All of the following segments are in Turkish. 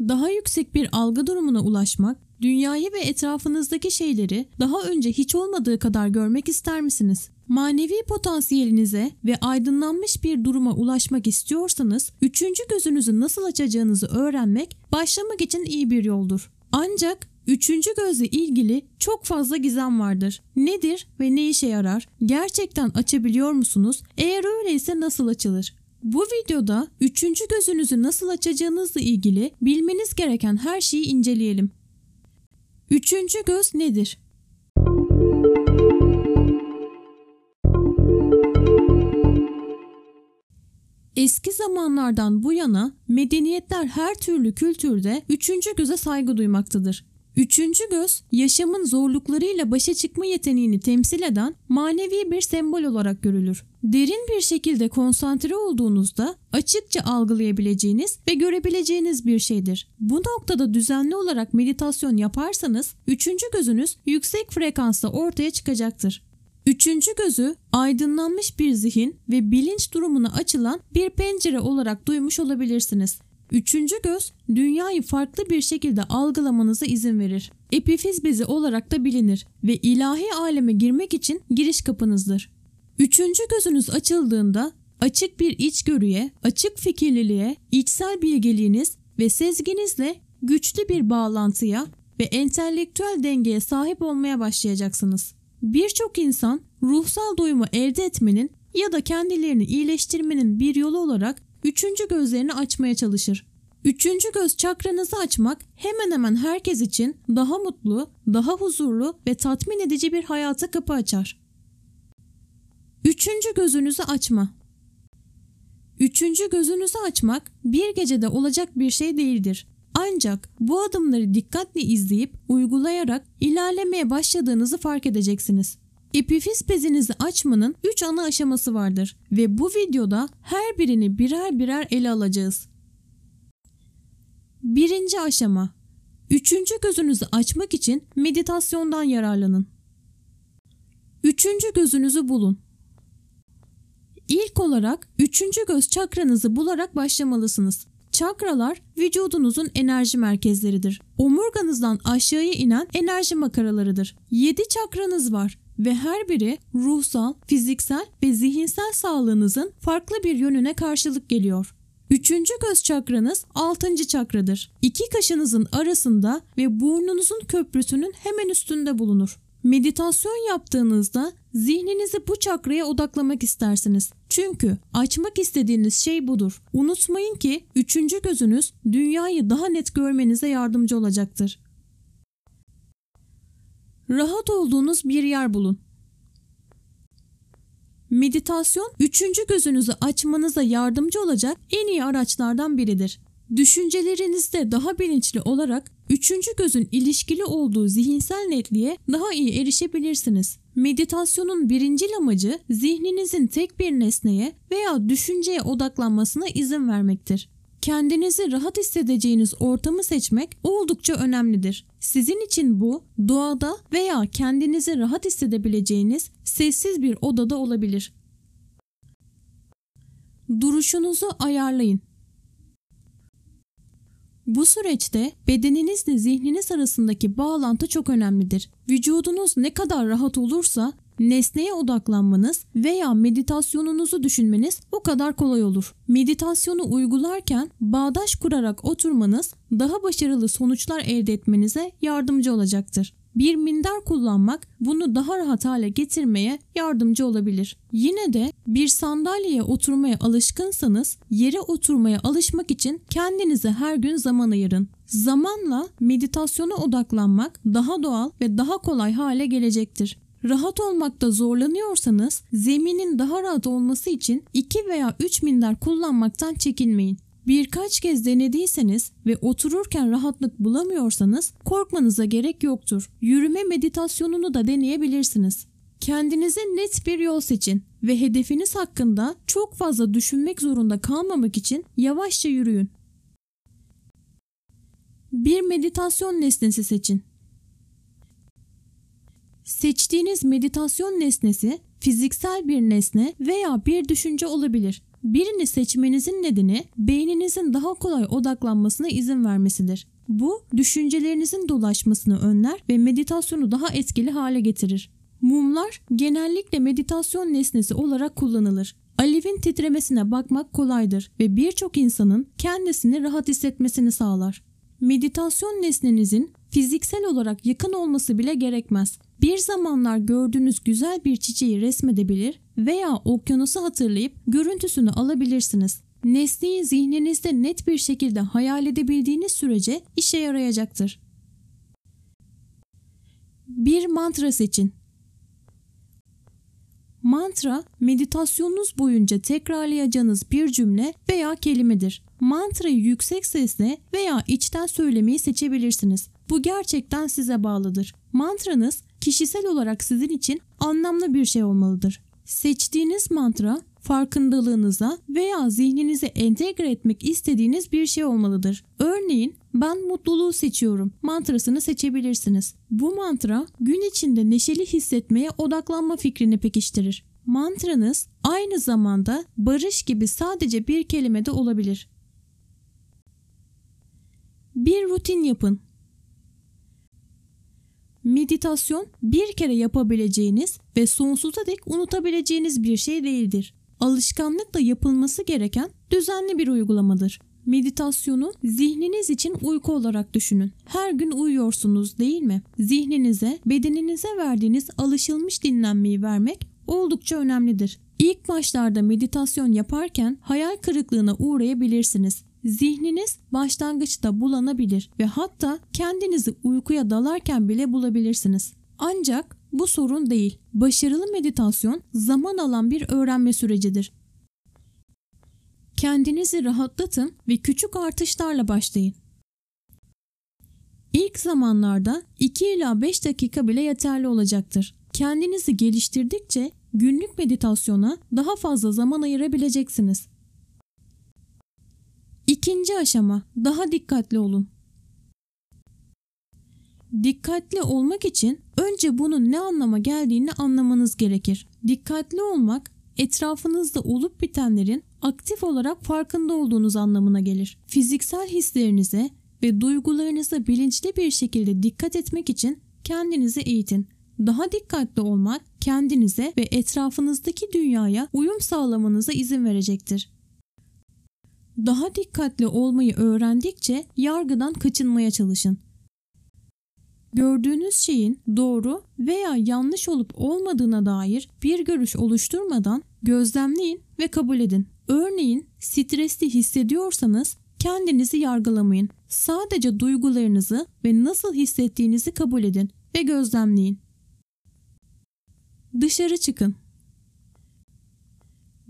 Daha yüksek bir algı durumuna ulaşmak, dünyayı ve etrafınızdaki şeyleri daha önce hiç olmadığı kadar görmek ister misiniz? Manevi potansiyelinize ve aydınlanmış bir duruma ulaşmak istiyorsanız, üçüncü gözünüzü nasıl açacağınızı öğrenmek başlamak için iyi bir yoldur. Ancak Üçüncü gözle ilgili çok fazla gizem vardır. Nedir ve ne işe yarar? Gerçekten açabiliyor musunuz? Eğer öyleyse nasıl açılır? Bu videoda üçüncü gözünüzü nasıl açacağınızla ilgili bilmeniz gereken her şeyi inceleyelim. Üçüncü göz nedir? Eski zamanlardan bu yana medeniyetler her türlü kültürde üçüncü göze saygı duymaktadır. Üçüncü göz, yaşamın zorluklarıyla başa çıkma yeteneğini temsil eden manevi bir sembol olarak görülür. Derin bir şekilde konsantre olduğunuzda açıkça algılayabileceğiniz ve görebileceğiniz bir şeydir. Bu noktada düzenli olarak meditasyon yaparsanız üçüncü gözünüz yüksek frekansta ortaya çıkacaktır. Üçüncü gözü aydınlanmış bir zihin ve bilinç durumuna açılan bir pencere olarak duymuş olabilirsiniz. Üçüncü göz dünyayı farklı bir şekilde algılamanıza izin verir. Epifiz bezi olarak da bilinir ve ilahi aleme girmek için giriş kapınızdır. Üçüncü gözünüz açıldığında açık bir içgörüye, açık fikirliliğe, içsel bilgeliğiniz ve sezginizle güçlü bir bağlantıya ve entelektüel dengeye sahip olmaya başlayacaksınız. Birçok insan ruhsal doyumu elde etmenin ya da kendilerini iyileştirmenin bir yolu olarak üçüncü gözlerini açmaya çalışır. Üçüncü göz çakranızı açmak hemen hemen herkes için daha mutlu, daha huzurlu ve tatmin edici bir hayata kapı açar. Üçüncü gözünüzü açma. Üçüncü gözünüzü açmak bir gecede olacak bir şey değildir. Ancak bu adımları dikkatli izleyip uygulayarak ilerlemeye başladığınızı fark edeceksiniz. Epifiz bezinizi açmanın 3 ana aşaması vardır ve bu videoda her birini birer birer ele alacağız. Birinci aşama Üçüncü gözünüzü açmak için meditasyondan yararlanın. Üçüncü gözünüzü bulun. İlk olarak üçüncü göz çakranızı bularak başlamalısınız. Çakralar vücudunuzun enerji merkezleridir. Omurganızdan aşağıya inen enerji makaralarıdır. 7 çakranız var ve her biri ruhsal, fiziksel ve zihinsel sağlığınızın farklı bir yönüne karşılık geliyor. Üçüncü göz çakranız altıncı çakradır. İki kaşınızın arasında ve burnunuzun köprüsünün hemen üstünde bulunur. Meditasyon yaptığınızda zihninizi bu çakraya odaklamak istersiniz. Çünkü açmak istediğiniz şey budur. Unutmayın ki üçüncü gözünüz dünyayı daha net görmenize yardımcı olacaktır. Rahat olduğunuz bir yer bulun. Meditasyon üçüncü gözünüzü açmanıza yardımcı olacak en iyi araçlardan biridir. Düşüncelerinizde daha bilinçli olarak üçüncü gözün ilişkili olduğu zihinsel netliğe daha iyi erişebilirsiniz. Meditasyonun birincil amacı zihninizin tek bir nesneye veya düşünceye odaklanmasına izin vermektir. Kendinizi rahat hissedeceğiniz ortamı seçmek oldukça önemlidir. Sizin için bu doğada veya kendinizi rahat hissedebileceğiniz sessiz bir odada olabilir. Duruşunuzu ayarlayın. Bu süreçte bedeninizle zihniniz arasındaki bağlantı çok önemlidir. Vücudunuz ne kadar rahat olursa nesneye odaklanmanız veya meditasyonunuzu düşünmeniz o kadar kolay olur. Meditasyonu uygularken bağdaş kurarak oturmanız daha başarılı sonuçlar elde etmenize yardımcı olacaktır. Bir minder kullanmak bunu daha rahat hale getirmeye yardımcı olabilir. Yine de bir sandalyeye oturmaya alışkınsanız yere oturmaya alışmak için kendinize her gün zaman ayırın. Zamanla meditasyona odaklanmak daha doğal ve daha kolay hale gelecektir. Rahat olmakta zorlanıyorsanız zeminin daha rahat olması için 2 veya 3 minder kullanmaktan çekinmeyin. Birkaç kez denediyseniz ve otururken rahatlık bulamıyorsanız korkmanıza gerek yoktur. Yürüme meditasyonunu da deneyebilirsiniz. Kendinize net bir yol seçin ve hedefiniz hakkında çok fazla düşünmek zorunda kalmamak için yavaşça yürüyün. Bir meditasyon nesnesi seçin. Seçtiğiniz meditasyon nesnesi fiziksel bir nesne veya bir düşünce olabilir. Birini seçmenizin nedeni beyninizin daha kolay odaklanmasına izin vermesidir. Bu düşüncelerinizin dolaşmasını önler ve meditasyonu daha etkili hale getirir. Mumlar genellikle meditasyon nesnesi olarak kullanılır. Alevin titremesine bakmak kolaydır ve birçok insanın kendisini rahat hissetmesini sağlar. Meditasyon nesnenizin fiziksel olarak yakın olması bile gerekmez. Bir zamanlar gördüğünüz güzel bir çiçeği resmedebilir veya okyanusu hatırlayıp görüntüsünü alabilirsiniz. Nesneyi zihninizde net bir şekilde hayal edebildiğiniz sürece işe yarayacaktır. Bir mantra seçin. Mantra, meditasyonunuz boyunca tekrarlayacağınız bir cümle veya kelimedir. Mantrayı yüksek sesle veya içten söylemeyi seçebilirsiniz. Bu gerçekten size bağlıdır. Mantranız kişisel olarak sizin için anlamlı bir şey olmalıdır. Seçtiğiniz mantra farkındalığınıza veya zihninize entegre etmek istediğiniz bir şey olmalıdır. Örneğin ben mutluluğu seçiyorum mantrasını seçebilirsiniz. Bu mantra gün içinde neşeli hissetmeye odaklanma fikrini pekiştirir. Mantranız aynı zamanda barış gibi sadece bir kelime de olabilir. Bir rutin yapın. Meditasyon bir kere yapabileceğiniz ve sonsuza dek unutabileceğiniz bir şey değildir. Alışkanlıkla yapılması gereken düzenli bir uygulamadır. Meditasyonu zihniniz için uyku olarak düşünün. Her gün uyuyorsunuz değil mi? Zihninize, bedeninize verdiğiniz alışılmış dinlenmeyi vermek oldukça önemlidir. İlk başlarda meditasyon yaparken hayal kırıklığına uğrayabilirsiniz. Zihniniz başlangıçta bulanabilir ve hatta kendinizi uykuya dalarken bile bulabilirsiniz. Ancak bu sorun değil. Başarılı meditasyon zaman alan bir öğrenme sürecidir. Kendinizi rahatlatın ve küçük artışlarla başlayın. İlk zamanlarda 2 ila 5 dakika bile yeterli olacaktır. Kendinizi geliştirdikçe günlük meditasyona daha fazla zaman ayırabileceksiniz. İkinci aşama daha dikkatli olun. Dikkatli olmak için önce bunun ne anlama geldiğini anlamanız gerekir. Dikkatli olmak etrafınızda olup bitenlerin aktif olarak farkında olduğunuz anlamına gelir. Fiziksel hislerinize ve duygularınıza bilinçli bir şekilde dikkat etmek için kendinizi eğitin. Daha dikkatli olmak kendinize ve etrafınızdaki dünyaya uyum sağlamanıza izin verecektir. Daha dikkatli olmayı öğrendikçe yargıdan kaçınmaya çalışın. Gördüğünüz şeyin doğru veya yanlış olup olmadığına dair bir görüş oluşturmadan gözlemleyin ve kabul edin. Örneğin stresli hissediyorsanız kendinizi yargılamayın. Sadece duygularınızı ve nasıl hissettiğinizi kabul edin ve gözlemleyin. Dışarı çıkın.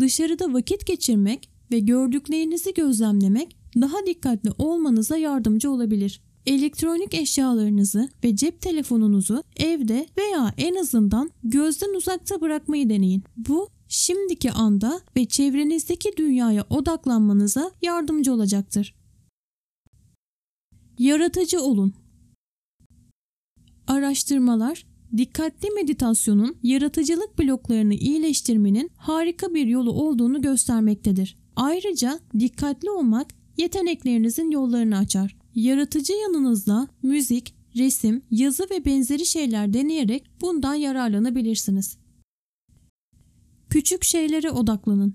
Dışarıda vakit geçirmek ve gördüklerinizi gözlemlemek daha dikkatli olmanıza yardımcı olabilir. Elektronik eşyalarınızı ve cep telefonunuzu evde veya en azından gözden uzakta bırakmayı deneyin. Bu şimdiki anda ve çevrenizdeki dünyaya odaklanmanıza yardımcı olacaktır. Yaratıcı olun. Araştırmalar dikkatli meditasyonun yaratıcılık bloklarını iyileştirmenin harika bir yolu olduğunu göstermektedir. Ayrıca dikkatli olmak yeteneklerinizin yollarını açar. Yaratıcı yanınızda müzik, resim, yazı ve benzeri şeyler deneyerek bundan yararlanabilirsiniz. Küçük şeylere odaklanın.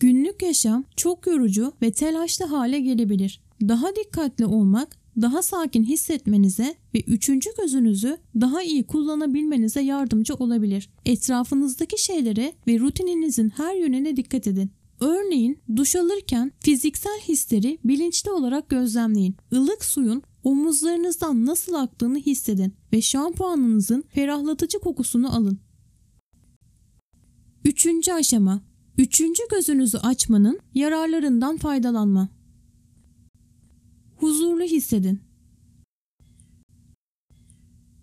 Günlük yaşam çok yorucu ve telaşlı hale gelebilir. Daha dikkatli olmak, daha sakin hissetmenize ve üçüncü gözünüzü daha iyi kullanabilmenize yardımcı olabilir. Etrafınızdaki şeylere ve rutininizin her yönüne dikkat edin. Örneğin duş alırken fiziksel hisleri bilinçli olarak gözlemleyin. Ilık suyun omuzlarınızdan nasıl aktığını hissedin ve şampuanınızın ferahlatıcı kokusunu alın. Üçüncü aşama Üçüncü gözünüzü açmanın yararlarından faydalanma. Huzurlu hissedin.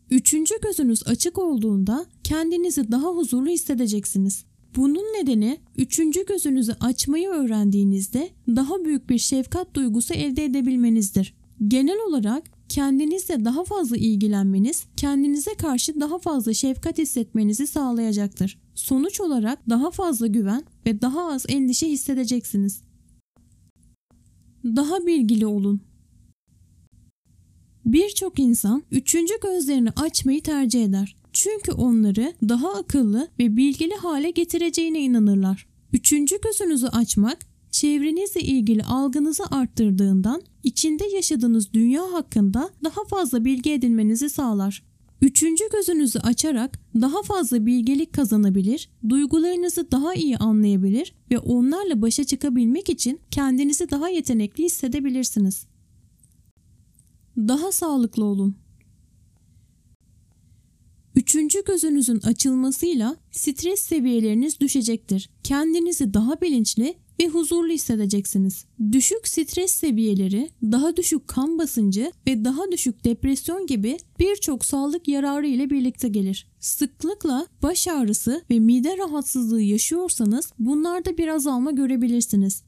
Üçüncü gözünüz açık olduğunda kendinizi daha huzurlu hissedeceksiniz. Bunun nedeni üçüncü gözünüzü açmayı öğrendiğinizde daha büyük bir şefkat duygusu elde edebilmenizdir. Genel olarak kendinizle daha fazla ilgilenmeniz, kendinize karşı daha fazla şefkat hissetmenizi sağlayacaktır. Sonuç olarak daha fazla güven ve daha az endişe hissedeceksiniz. Daha bilgili olun. Birçok insan üçüncü gözlerini açmayı tercih eder. Çünkü onları daha akıllı ve bilgili hale getireceğine inanırlar. Üçüncü gözünüzü açmak, çevrenizle ilgili algınızı arttırdığından içinde yaşadığınız dünya hakkında daha fazla bilgi edinmenizi sağlar. Üçüncü gözünüzü açarak daha fazla bilgelik kazanabilir, duygularınızı daha iyi anlayabilir ve onlarla başa çıkabilmek için kendinizi daha yetenekli hissedebilirsiniz. Daha sağlıklı olun. Üçüncü gözünüzün açılmasıyla stres seviyeleriniz düşecektir. Kendinizi daha bilinçli ve huzurlu hissedeceksiniz. Düşük stres seviyeleri, daha düşük kan basıncı ve daha düşük depresyon gibi birçok sağlık yararı ile birlikte gelir. Sıklıkla baş ağrısı ve mide rahatsızlığı yaşıyorsanız bunlarda bir azalma görebilirsiniz.